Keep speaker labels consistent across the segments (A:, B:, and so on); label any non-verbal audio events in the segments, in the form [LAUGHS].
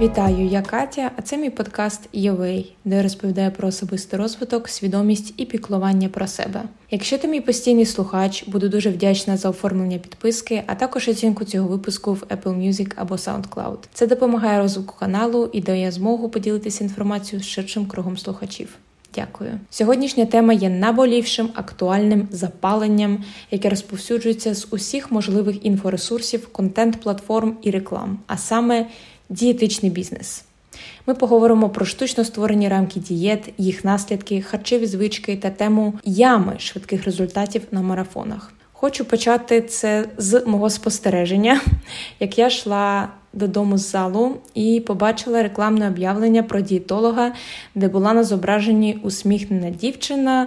A: Вітаю, я Катя, а це мій подкаст «Йовей», де я розповідаю про особистий розвиток, свідомість і піклування про себе. Якщо ти мій постійний слухач, буду дуже вдячна за оформлення підписки, а також оцінку цього випуску в Apple Music або SoundCloud. Це допомагає розвитку каналу і дає змогу поділитися інформацією з ширшим кругом слухачів. Дякую. Сьогоднішня тема є наболівшим актуальним запаленням, яке розповсюджується з усіх можливих інфоресурсів, контент-платформ і реклам, а саме дієтичний бізнес. Ми поговоримо про штучно створені рамки дієт, їх наслідки, харчові звички та тему ями швидких результатів на марафонах. Хочу почати це з мого спостереження, як я йшла додому з залу і побачила рекламне об'явлення про дієтолога, де була на зображенні усміхнена дівчина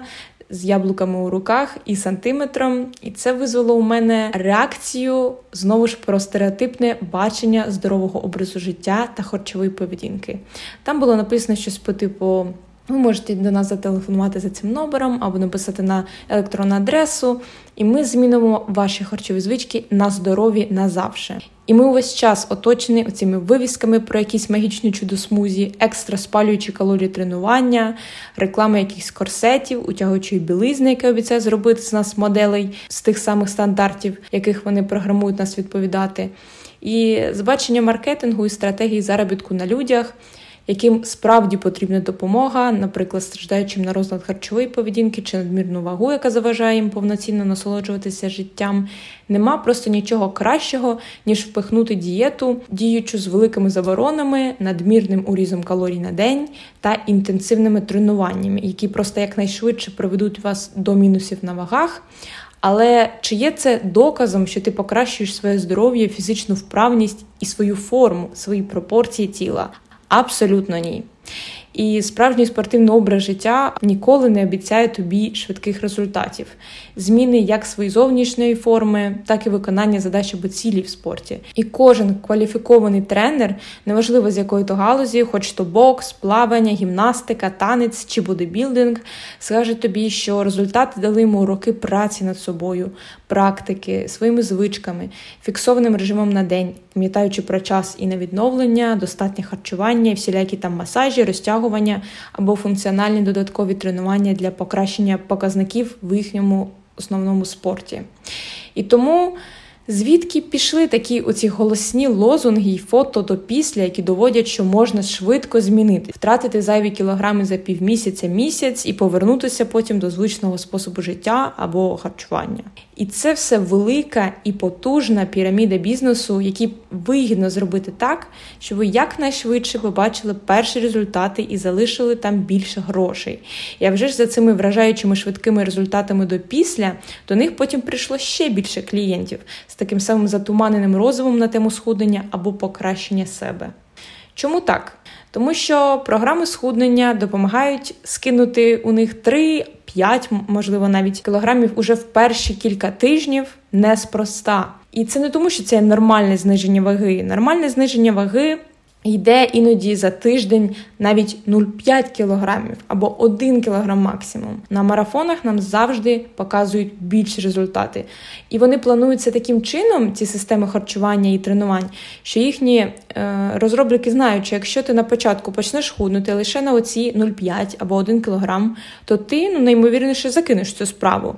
A: з яблуками у руках і сантиметром, і це визвало у мене реакцію знову ж про стереотипне бачення здорового образу життя та харчової поведінки. Там було написано щось по типу. Ви можете до нас зателефонувати за цим номером або написати на електронну адресу, і ми змінимо ваші харчові звички на здорові назавше. І ми увесь час оточені оціми вивісками про якісь магічні чудо-смузі, екстра спалюючі калорії тренування, реклами якихось корсетів, утягуючої білизни, яке обіцяє зробити з нас моделей з тих самих стандартів, яких вони програмують нас відповідати. І збачення маркетингу і стратегії заробітку на людях яким справді потрібна допомога, наприклад, страждаючим на розлад харчової поведінки чи надмірну вагу, яка заважає їм повноцінно насолоджуватися життям, нема просто нічого кращого, ніж впихнути дієту, діючу з великими заборонами, надмірним урізом калорій на день та інтенсивними тренуваннями, які просто якнайшвидше приведуть вас до мінусів на вагах. Але чи є це доказом, що ти покращуєш своє здоров'я, фізичну вправність і свою форму, свої пропорції тіла? Абсолютно ні. І справжній спортивний образ життя ніколи не обіцяє тобі швидких результатів, зміни як своєї зовнішньої форми, так і виконання задач або цілі в спорті. І кожен кваліфікований тренер, неважливо з якої то галузі, хоч то бокс, плавання, гімнастика, танець чи бодибілдинг, скаже тобі, що результати дали йому роки праці над собою, практики, своїми звичками, фіксованим режимом на день, пам'ятаючи про час і на відновлення, достатнє харчування, всілякі там масажі, розтягування або функціональні додаткові тренування для покращення показників в їхньому основному спорті. І тому. Звідки пішли такі оці голосні лозунги й фото до після, які доводять, що можна швидко змінити, втратити зайві кілограми за півмісяця місяць і повернутися потім до звичного способу життя або харчування. І це все велика і потужна піраміда бізнесу, які вигідно зробити так, щоб ви якнайшвидше побачили перші результати і залишили там більше грошей. А вже ж за цими вражаючими швидкими результатами до після до них потім прийшло ще більше клієнтів з таким самим затуманеним розумом на тему схуднення або покращення себе. Чому так? Тому що програми схуднення допомагають скинути у них 3-5, можливо, навіть кілограмів уже в перші кілька тижнів неспроста. І це не тому, що це нормальне зниження ваги. Нормальне зниження ваги Йде іноді за тиждень навіть 0,5 кілограмів або 1 кілограм максимум. На марафонах нам завжди показують більші результати. І вони плануються таким чином, ці системи харчування і тренувань, що їхні е, розробники знають, що якщо ти на початку почнеш худнути лише на оці 0,5 або 1 кілограм, то ти ну, наймовірніше закинеш цю справу.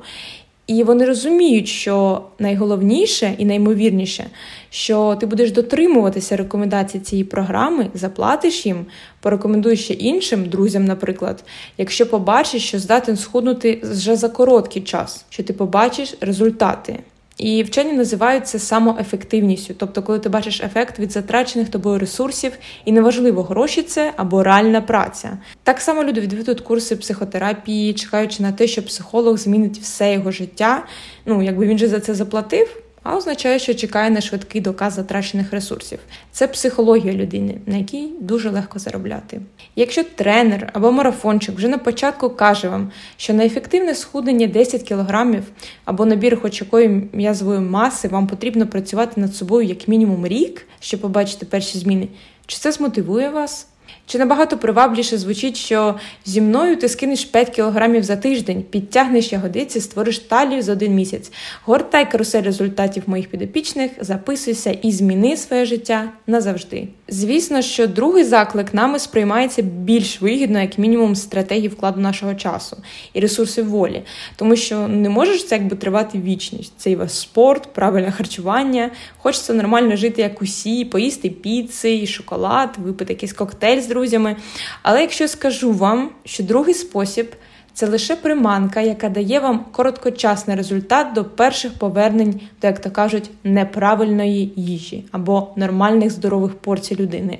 A: І вони розуміють, що найголовніше і наймовірніше, що ти будеш дотримуватися рекомендацій цієї програми, заплатиш їм, порекомендуєш ще іншим друзям, наприклад, якщо побачиш, що здатен схуднути вже за короткий час, що ти побачиш результати. І вчені називають це самоефективністю, тобто, коли ти бачиш ефект від затрачених тобою ресурсів, і неважливо, гроші це або реальна праця. Так само люди відвідують курси психотерапії, чекаючи на те, що психолог змінить все його життя. Ну якби він же за це заплатив а означає, що чекає на швидкий доказ затрачених ресурсів. Це психологія людини, на якій дуже легко заробляти. Якщо тренер або марафончик вже на початку каже вам, що на ефективне схуднення 10 кг або набір хоч якої м'язової маси вам потрібно працювати над собою як мінімум рік, щоб побачити перші зміни, чи це змотивує вас? Чи набагато привабліше звучить, що зі мною ти скинеш 5 кілограмів за тиждень, підтягнеш ягодиці, створиш талію за один місяць, гортай карусель результатів моїх підопічних, записуйся і зміни своє життя назавжди. Звісно, що другий заклик нами сприймається більш вигідно, як мінімум, стратегії вкладу нашого часу і ресурсів волі, тому що не можеш це якби тривати вічність. Це і ваш спорт, правильне харчування. Хочеться нормально жити, як усі, поїсти піци, і шоколад, випити якийсь коктейль з друзями. Але якщо скажу вам, що другий спосіб. Це лише приманка, яка дає вам короткочасний результат до перших повернень до, як то кажуть, неправильної їжі або нормальних здорових порцій людини.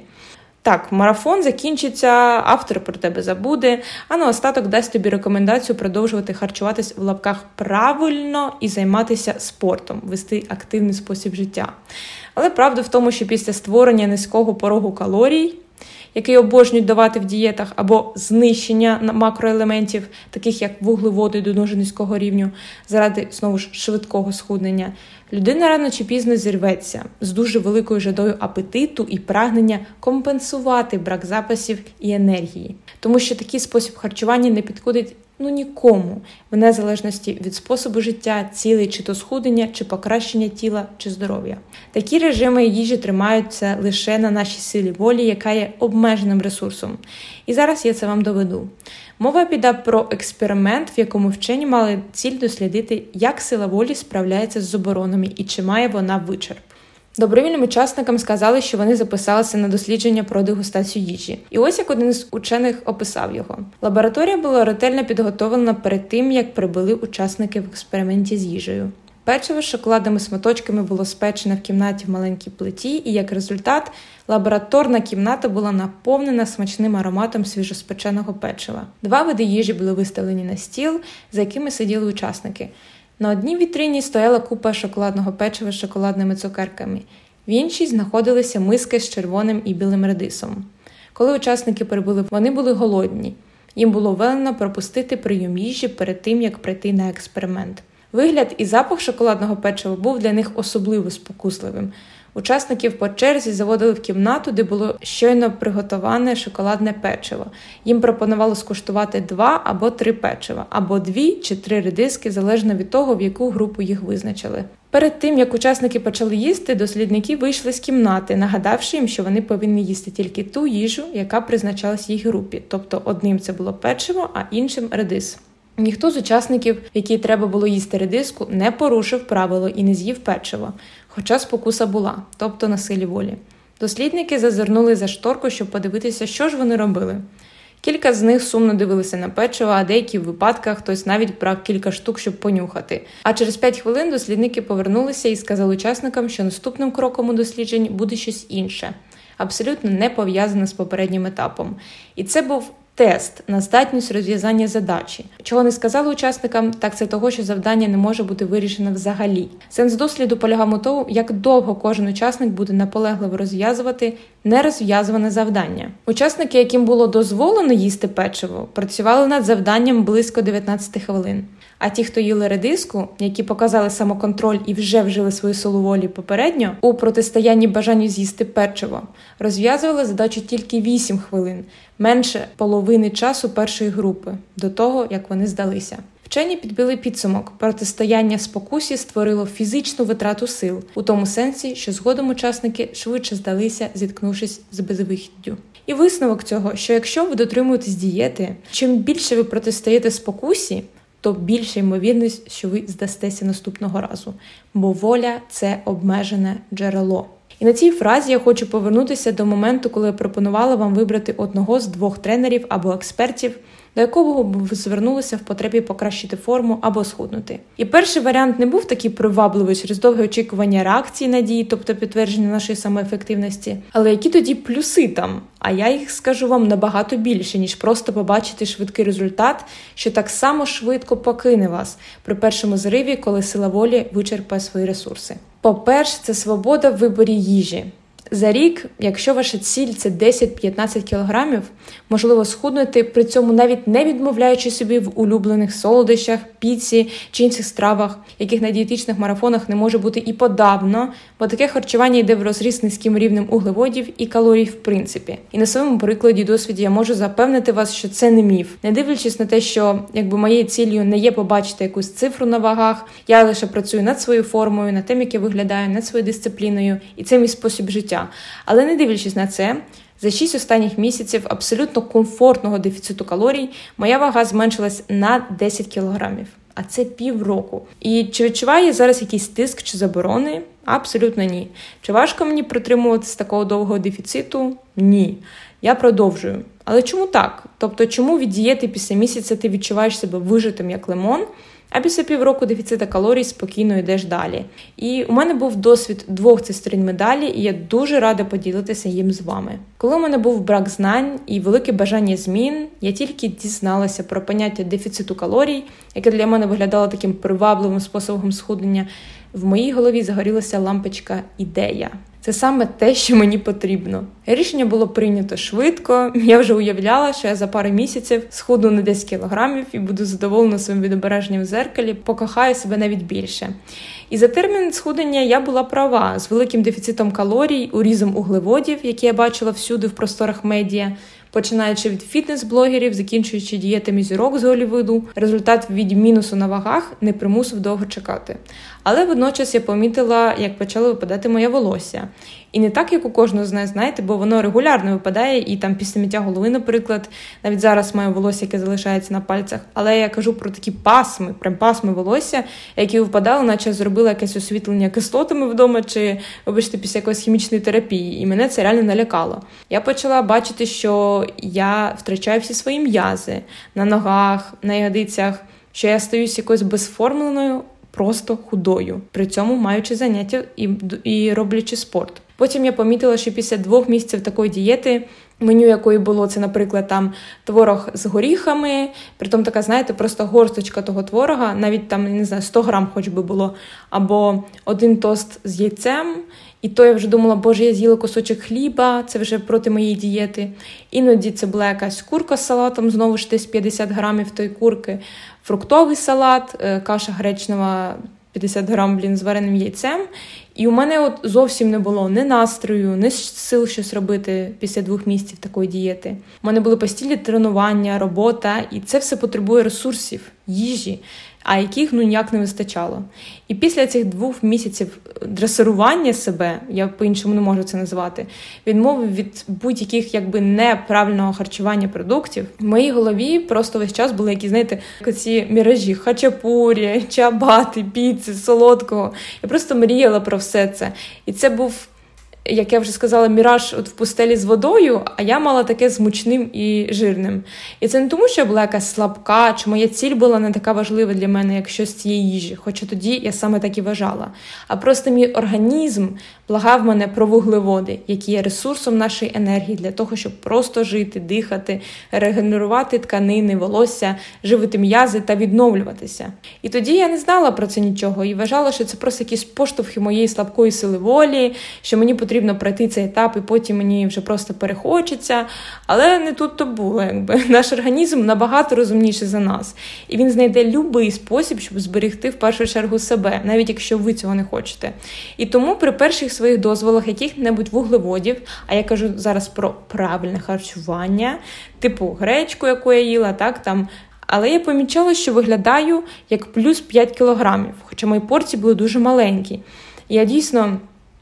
A: Так, марафон закінчиться, автор про тебе забуде, а на остаток дасть тобі рекомендацію продовжувати харчуватись в лапках правильно і займатися спортом, вести активний спосіб життя. Але правда в тому, що після створення низького порогу калорій який обожнюють давати в дієтах, або знищення макроелементів, таких як вуглеводи до дуже низького рівню, заради знову ж швидкого схуднення, людина рано чи пізно зірветься. З дуже великою жадою апетиту і прагнення компенсувати брак запасів і енергії, тому що такий спосіб харчування не підходить ну нікому, в незалежності від способу життя, цілей чи то схудення, чи покращення тіла чи здоров'я. Такі режими їжі тримаються лише на нашій силі волі, яка є обмеженим ресурсом. І зараз я це вам доведу. Мова піде про експеримент, в якому вчені мали ціль дослідити, як сила волі справляється з заборонами і чи має вона вичерп. Добровільним учасникам сказали, що вони записалися на дослідження про дегустацію їжі. І ось як один з учених описав його. Лабораторія була ретельно підготовлена перед тим, як прибули учасники в експерименті з їжею. Печиво з шоколадними сматочками було спечене в кімнаті в маленькій плиті, і як результат, лабораторна кімната була наповнена смачним ароматом свіжоспеченого печива. Два види їжі були виставлені на стіл, за якими сиділи учасники. На одній вітрині стояла купа шоколадного печива з шоколадними цукерками, в іншій знаходилися миски з червоним і білим редисом. Коли учасники прибули, вони були голодні. Їм було велено пропустити прийом їжі перед тим, як прийти на експеримент. Вигляд і запах шоколадного печива був для них особливо спокусливим. Учасників по черзі заводили в кімнату, де було щойно приготоване шоколадне печиво. Їм пропонувало скуштувати два або три печива, або дві чи три редиски, залежно від того, в яку групу їх визначили. Перед тим як учасники почали їсти, дослідники вийшли з кімнати, нагадавши їм, що вони повинні їсти тільки ту їжу, яка призначалась їх групі. Тобто одним це було печиво, а іншим редис. Ніхто з учасників, якій треба було їсти редиску, не порушив правило і не з'їв печиво хоча спокуса була, тобто на силі волі. Дослідники зазирнули за шторку, щоб подивитися, що ж вони робили. Кілька з них сумно дивилися на печиво, а деякі в випадках хтось навіть брав кілька штук, щоб понюхати. А через п'ять хвилин дослідники повернулися і сказали учасникам, що наступним кроком у дослідженні буде щось інше, абсолютно не пов'язане з попереднім етапом. І це був Тест на здатність розв'язання задачі. Чого не сказали учасникам, так це того, що завдання не може бути вирішене взагалі. Сенс досліду полягав у тому, як довго кожен учасник буде наполегливо розв'язувати нерозв'язуване завдання. Учасники, яким було дозволено їсти печиво, працювали над завданням близько 19 хвилин. А ті, хто їли редиску, які показали самоконтроль і вже вжили свою силу волі попередньо, у протистоянні бажанню з'їсти печиво, розв'язували задачу тільки 8 хвилин, менше половини часу першої групи, до того як вони здалися. Вчені підбили підсумок. Протистояння спокусі створило фізичну витрату сил у тому сенсі, що згодом учасники швидше здалися, зіткнувшись з безвихіддю. І висновок цього, що якщо ви дотримуєтесь дієти, чим більше ви протистоїте спокусі, то більша ймовірність, що ви здастеся наступного разу, бо воля це обмежене джерело. І на цій фразі я хочу повернутися до моменту, коли я пропонувала вам вибрати одного з двох тренерів або експертів, до якого б звернулися в потребі покращити форму або схуднути. І перший варіант не був такий привабливий через довге очікування реакції на дії, тобто підтвердження нашої самоефективності. Але які тоді плюси там? А я їх скажу вам набагато більше, ніж просто побачити швидкий результат, що так само швидко покине вас при першому зриві, коли сила волі вичерпає свої ресурси. По-перше, це свобода в виборі їжі. За рік, якщо ваша ціль це 10-15 кілограмів, можливо схуднути при цьому навіть не відмовляючи собі в улюблених солодощах, піці чи інших стравах, яких на дієтичних марафонах не може бути і подавно, бо таке харчування йде в розріз низьким рівнем углеводів і калорій в принципі. І на своєму прикладі досвіді я можу запевнити вас, що це не міф, не дивлячись на те, що якби моєю ціллю не є побачити якусь цифру на вагах, я лише працюю над своєю формою, над тим, як я виглядаю, над своєю дисципліною, і це мій спосіб життя. Але не дивлячись на це. За 6 останніх місяців абсолютно комфортного дефіциту калорій моя вага зменшилась на 10 кілограмів, а це півроку. І чи відчуваю я зараз якийсь тиск чи заборони? Абсолютно ні. Чи важко мені протримуватися такого довгого дефіциту? Ні. Я продовжую. Але чому так? Тобто, чому від дієти після місяця ти відчуваєш себе вижитим як лимон? А після півроку дефіцита калорій спокійно йдеш далі. І у мене був досвід двох цих медалі, і я дуже рада поділитися їм з вами. Коли у мене був брак знань і велике бажання змін, я тільки дізналася про поняття дефіциту калорій, яке для мене виглядало таким привабливим способом схуднення. В моїй голові загорілася лампочка ідея. Це саме те, що мені потрібно. Рішення було прийнято швидко. Я вже уявляла, що я за пару місяців схудну на 10 кілограмів і буду задоволена своїм відображенням в зеркалі, покохаю себе навіть більше. І за термін схудення я була права з великим дефіцитом калорій, урізом углеводів, які я бачила всюди в просторах медіа починаючи від фітнес-блогерів, закінчуючи дієтами зірок з Голівуду, результат від мінусу на вагах не примусив довго чекати. Але водночас я помітила, як почало випадати моє волосся. І не так, як у кожного з нас, знаєте, бо воно регулярно випадає, і там після миття голови, наприклад, навіть зараз маю волосся, яке залишається на пальцях. Але я кажу про такі пасми, прям пасми волосся, які випадали, наче зробила якесь освітлення кислотами вдома, чи вибачте, після якоїсь хімічної терапії. І мене це реально налякало. Я почала бачити, що я втрачаю всі свої м'язи на ногах, на ягодицях, що я стаюсь якоюсь безформленою. Просто худою, при цьому маючи заняття і і роблячи спорт. Потім я помітила, що після двох місяців такої дієти, меню якої було це, наприклад, там творог з горіхами, притом така, знаєте, просто горсточка того творога, навіть там не знаю, 100 грам, хоч би було, або один тост з яйцем. І то я вже думала, боже, я з'їла кусочок хліба, це вже проти моєї дієти. Іноді це була якась курка з салатом, знову ж десь 50 грамів тої курки, фруктовий салат, е, каша гречнева 50 грам блін, з вареним яйцем. І у мене от зовсім не було ні настрою, ні сил щось робити після двох місяців такої дієти. У мене були постійні тренування, робота, і це все потребує ресурсів, їжі а яких ну ніяк не вистачало. І після цих двох місяців дресирування себе, я по-іншому не можу це назвати, відмови від будь-яких якби неправильного харчування продуктів, в моїй голові просто весь час були якісь, знаєте, ці міражі, хачапурі, чабати, піци, солодкого. Я просто мріяла про все це. І це був як я вже сказала, міраж от в пустелі з водою, а я мала таке з мучним і жирним. І це не тому, що я була якась слабка, чи моя ціль була не така важлива для мене, як щось цієї їжі, хоча тоді я саме так і вважала. А просто мій організм благав мене про вуглеводи, які є ресурсом нашої енергії для того, щоб просто жити, дихати, регенерувати тканини, волосся, живити м'язи та відновлюватися. І тоді я не знала про це нічого і вважала, що це просто якісь поштовхи моєї слабкої сили волі, що мені потрібно пройти цей етап, і потім мені вже просто перехочеться. Але не тут то було, якби [LAUGHS] наш організм набагато розумніший за нас, і він знайде будь-який спосіб, щоб зберегти в першу чергу себе, навіть якщо ви цього не хочете. І тому при перших своїх дозволах яких-небудь вуглеводів, а я кажу зараз про правильне харчування, типу гречку, яку я їла, так там. Але я помічала, що виглядаю як плюс 5 кілограмів, хоча мої порції були дуже маленькі. Я дійсно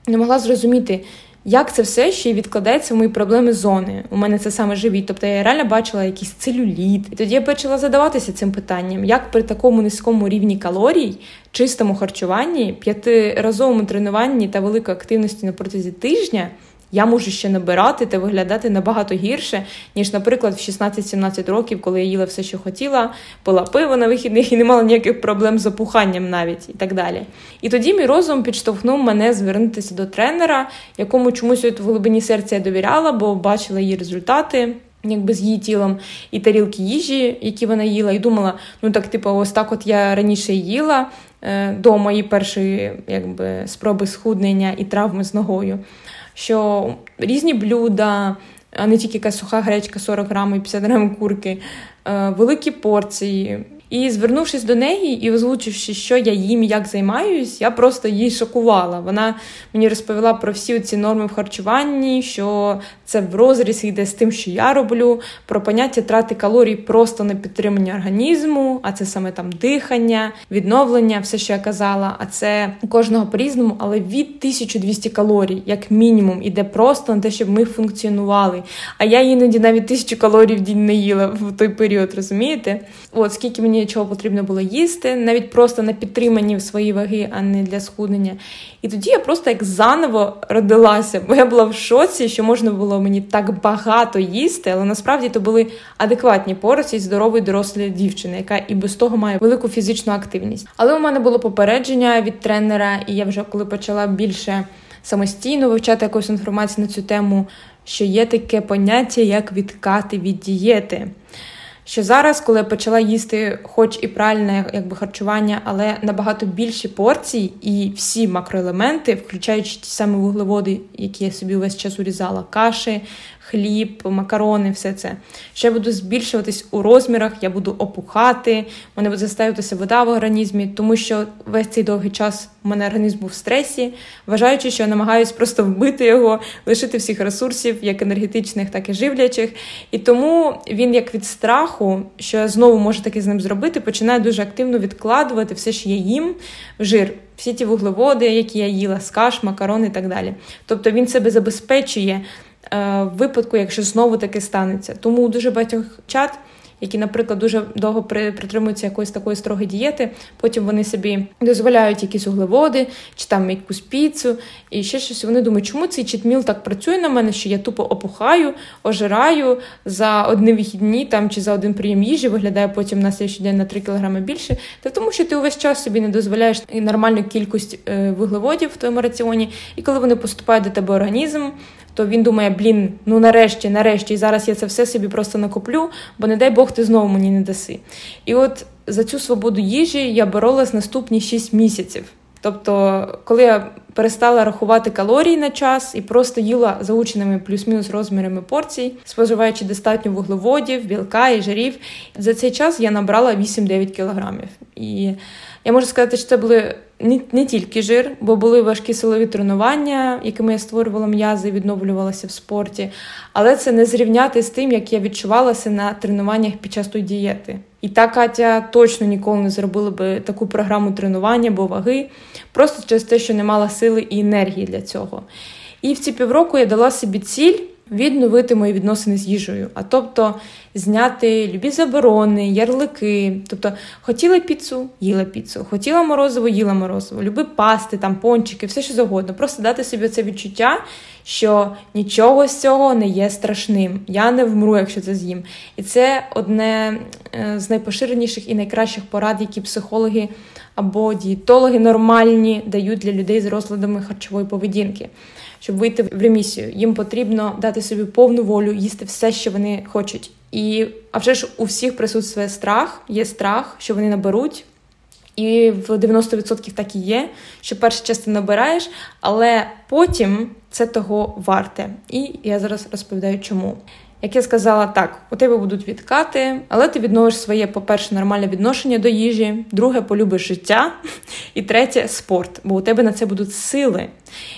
A: не могла зрозуміти, як це все ще відкладається в мої проблеми зони. У мене це саме живіт. Тобто я реально бачила якийсь целюліт. І тоді я почала задаватися цим питанням, як при такому низькому рівні калорій, чистому харчуванні, п'ятиразовому тренуванні та великої активності на протязі тижня я можу ще набирати та виглядати набагато гірше, ніж, наприклад, в 16-17 років, коли я їла все, що хотіла, пила пиво на вихідних і не мала ніяких проблем з опуханням навіть і так далі. І тоді мій розум підштовхнув мене звернутися до тренера, якому чомусь в глибині серця я довіряла, бо бачила її результати. Якби з її тілом і тарілки їжі, які вона їла, і думала, ну так, типу, ось так от я раніше їла, е, до моєї першої якби, спроби схуднення і травми з ногою. Що різні блюда, а не тільки суха гречка, 40 грамів, 50 грамів курки, е, великі порції, і звернувшись до неї і озвучивши, що я їм як займаюсь, я просто її шокувала. Вона мені розповіла про всі ці норми в харчуванні, що це в розріз йде з тим, що я роблю, про поняття трати калорій просто на підтримання організму, а це саме там дихання, відновлення, все, що я казала. А це кожного по-різному, але від 1200 калорій, як мінімум, іде просто на те, щоб ми функціонували. А я іноді навіть 1000 калорій в день не їла в той період, розумієте? От скільки мені чого потрібно було їсти, навіть просто на підтриманні своєї ваги, а не для схуднення. І тоді я просто як заново родилася, бо я була в шоці, що можна було мені так багато їсти, але насправді то були адекватні порції здорової дорослої дівчини, яка і без того має велику фізичну активність. Але у мене було попередження від тренера, і я вже коли почала більше самостійно вивчати якусь інформацію на цю тему, що є таке поняття, як відкати від дієти. Що зараз, коли я почала їсти, хоч і правильне якби харчування, але набагато більші порції і всі макроелементи, включаючи ті самі вуглеводи, які я собі весь час урізала, каші, хліб, макарони, все це. Я буду збільшуватись у розмірах, я буду опухати, в мене буде застаюватися вода в організмі, тому що весь цей довгий час у мене організм був в стресі, вважаючи, що я намагаюся просто вбити його, лишити всіх ресурсів, як енергетичних, так і живлячих. І тому він, як від страху, що я знову можу таки з ним зробити, починає дуже активно відкладувати все, що я їм в жир. Всі ті вуглеводи, які я їла, з каш, макарон і так далі. Тобто він себе забезпечує в випадку, якщо знову таке станеться. Тому дуже багатьох чат які, наприклад, дуже довго притримуються якоїсь такої строгої дієти. Потім вони собі дозволяють якісь углеводи чи там якусь піцу і ще щось. Вони думають, чому цей читміл так працює на мене, що я тупо опухаю, ожираю за одні вихідні там чи за один прийом їжі, виглядає потім на слідчий день на 3 кг більше. Та тому, що ти увесь час собі не дозволяєш нормальну кількість е, вуглеводів в твоєму раціоні, і коли вони поступають до тебе організм. То він думає, блін, ну нарешті, нарешті, і зараз я це все собі просто накоплю, бо не дай Бог ти знову мені не даси. І от за цю свободу їжі я боролась наступні 6 місяців. Тобто, коли я перестала рахувати калорії на час і просто їла заученими плюс-мінус розмірами порцій, споживаючи достатньо вуглеводів, білка і жирів, за цей час я набрала 8-9 кілограмів. І я можу сказати, що це були не, не тільки жир, бо були важкі силові тренування, якими я створювала м'язи, відновлювалася в спорті. Але це не зрівняти з тим, як я відчувалася на тренуваннях під час тої дієти. І та Катя точно ніколи не зробила би таку програму тренування або ваги, просто через те, що не мала сили і енергії для цього. І в ці півроку я дала собі ціль відновити мої відносини з їжею, а тобто зняти любі заборони, ярлики. Тобто хотіла піцу, їла піцу, хотіла морозиво, їла морозиво, люби пасти, там пончики, все що завгодно. Просто дати собі це відчуття, що нічого з цього не є страшним. Я не вмру, якщо це з'їм. І це одне е, з найпоширеніших і найкращих порад, які психологи або дієтологи нормальні дають для людей з розладами харчової поведінки щоб вийти в ремісію. Їм потрібно дати собі повну волю, їсти все, що вони хочуть. І а вже ж у всіх присутствує страх, є страх, що вони наберуть. І в 90% так і є, що перше час набираєш, але потім це того варте. І я зараз розповідаю, чому. Як я сказала, так, у тебе будуть відкати, але ти відновиш своє, по-перше, нормальне відношення до їжі, друге полюбиш життя, [LAUGHS] і третє спорт, бо у тебе на це будуть сили.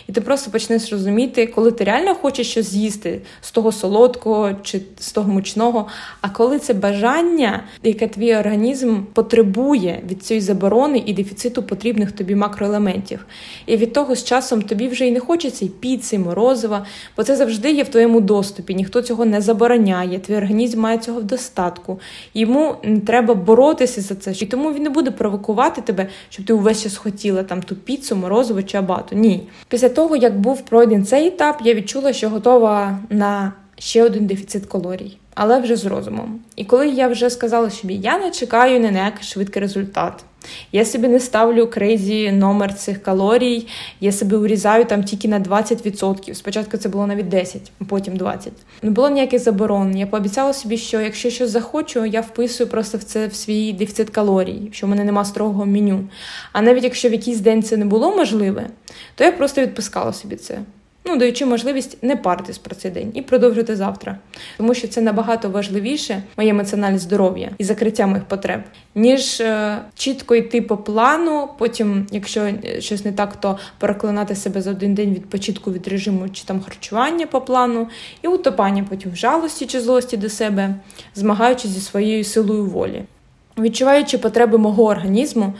A: І ти просто почнеш розуміти, коли ти реально хочеш щось з'їсти з того солодкого чи з того мучного, а коли це бажання, яке твій організм потребує від цієї заборони і дефіциту потрібних тобі макроелементів. І від того з часом тобі вже і не хочеться і піци, і морозива, бо це завжди є в твоєму доступі, ніхто цього не забороняє, твій організм має цього в достатку. Йому не треба боротися за це. І тому він не буде провокувати тебе, щоб ти увесь час хотіла там ту піцу, морозиво чи абату. Ні. Після того, як був пройден цей етап, я відчула, що готова на ще один дефіцит калорій. Але вже з розумом. І коли я вже сказала собі, я не чекаю на ніякий швидкий результат. Я собі не ставлю крейзі номер цих калорій, я себе урізаю там тільки на 20%. Спочатку це було навіть 10, а потім 20. Не було ніяких заборон. Я пообіцяла собі, що якщо щось захочу, я вписую просто в це в свій дефіцит калорій, що в мене нема строгого меню. А навіть якщо в якийсь день це не було можливе, то я просто відпускала собі це ну, даючи можливість не паритись про цей день і продовжити завтра, тому що це набагато важливіше моє емоціональне здоров'я і закриття моїх потреб, ніж е, чітко йти по плану. Потім, якщо е, щось не так, то переклинати себе за один день відпочитку від режиму чи там харчування по плану, і утопання потім в жалості чи злості до себе, змагаючись зі своєю силою волі. Відчуваючи потреби мого організму,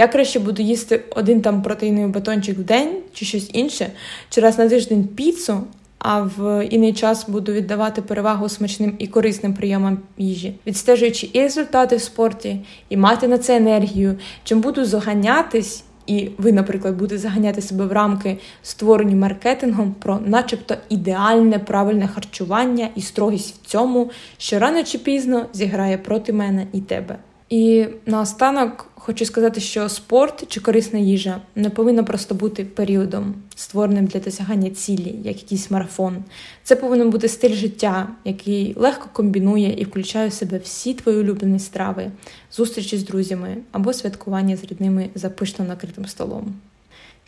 A: я краще буду їсти один там протеїновий батончик в день чи щось інше, чи раз на тиждень піцу, а в інший час буду віддавати перевагу смачним і корисним прийомам їжі, відстежуючи і результати в спорті, і мати на це енергію, чим буду заганятись. І ви, наприклад, будете заганяти себе в рамки, створені маркетингом про, начебто, ідеальне правильне харчування і строгість в цьому, що рано чи пізно зіграє проти мене і тебе. І наостанок хочу сказати, що спорт чи корисна їжа не повинна просто бути періодом, створеним для досягання цілі, як якийсь марафон. Це повинен бути стиль життя, який легко комбінує і включає в себе всі твої улюблені страви, зустрічі з друзями або святкування з рідними за пишно накритим столом.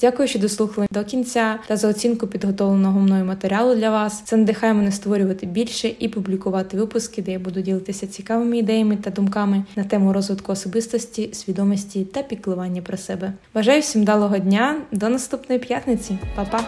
A: Дякую, що дослухали до кінця та за оцінку підготовленого мною матеріалу для вас. Це надихає мене створювати більше і публікувати випуски, де я буду ділитися цікавими ідеями та думками на тему розвитку особистості, свідомості та піклування про себе. Бажаю всім далого дня, до наступної п'ятниці, Па-па!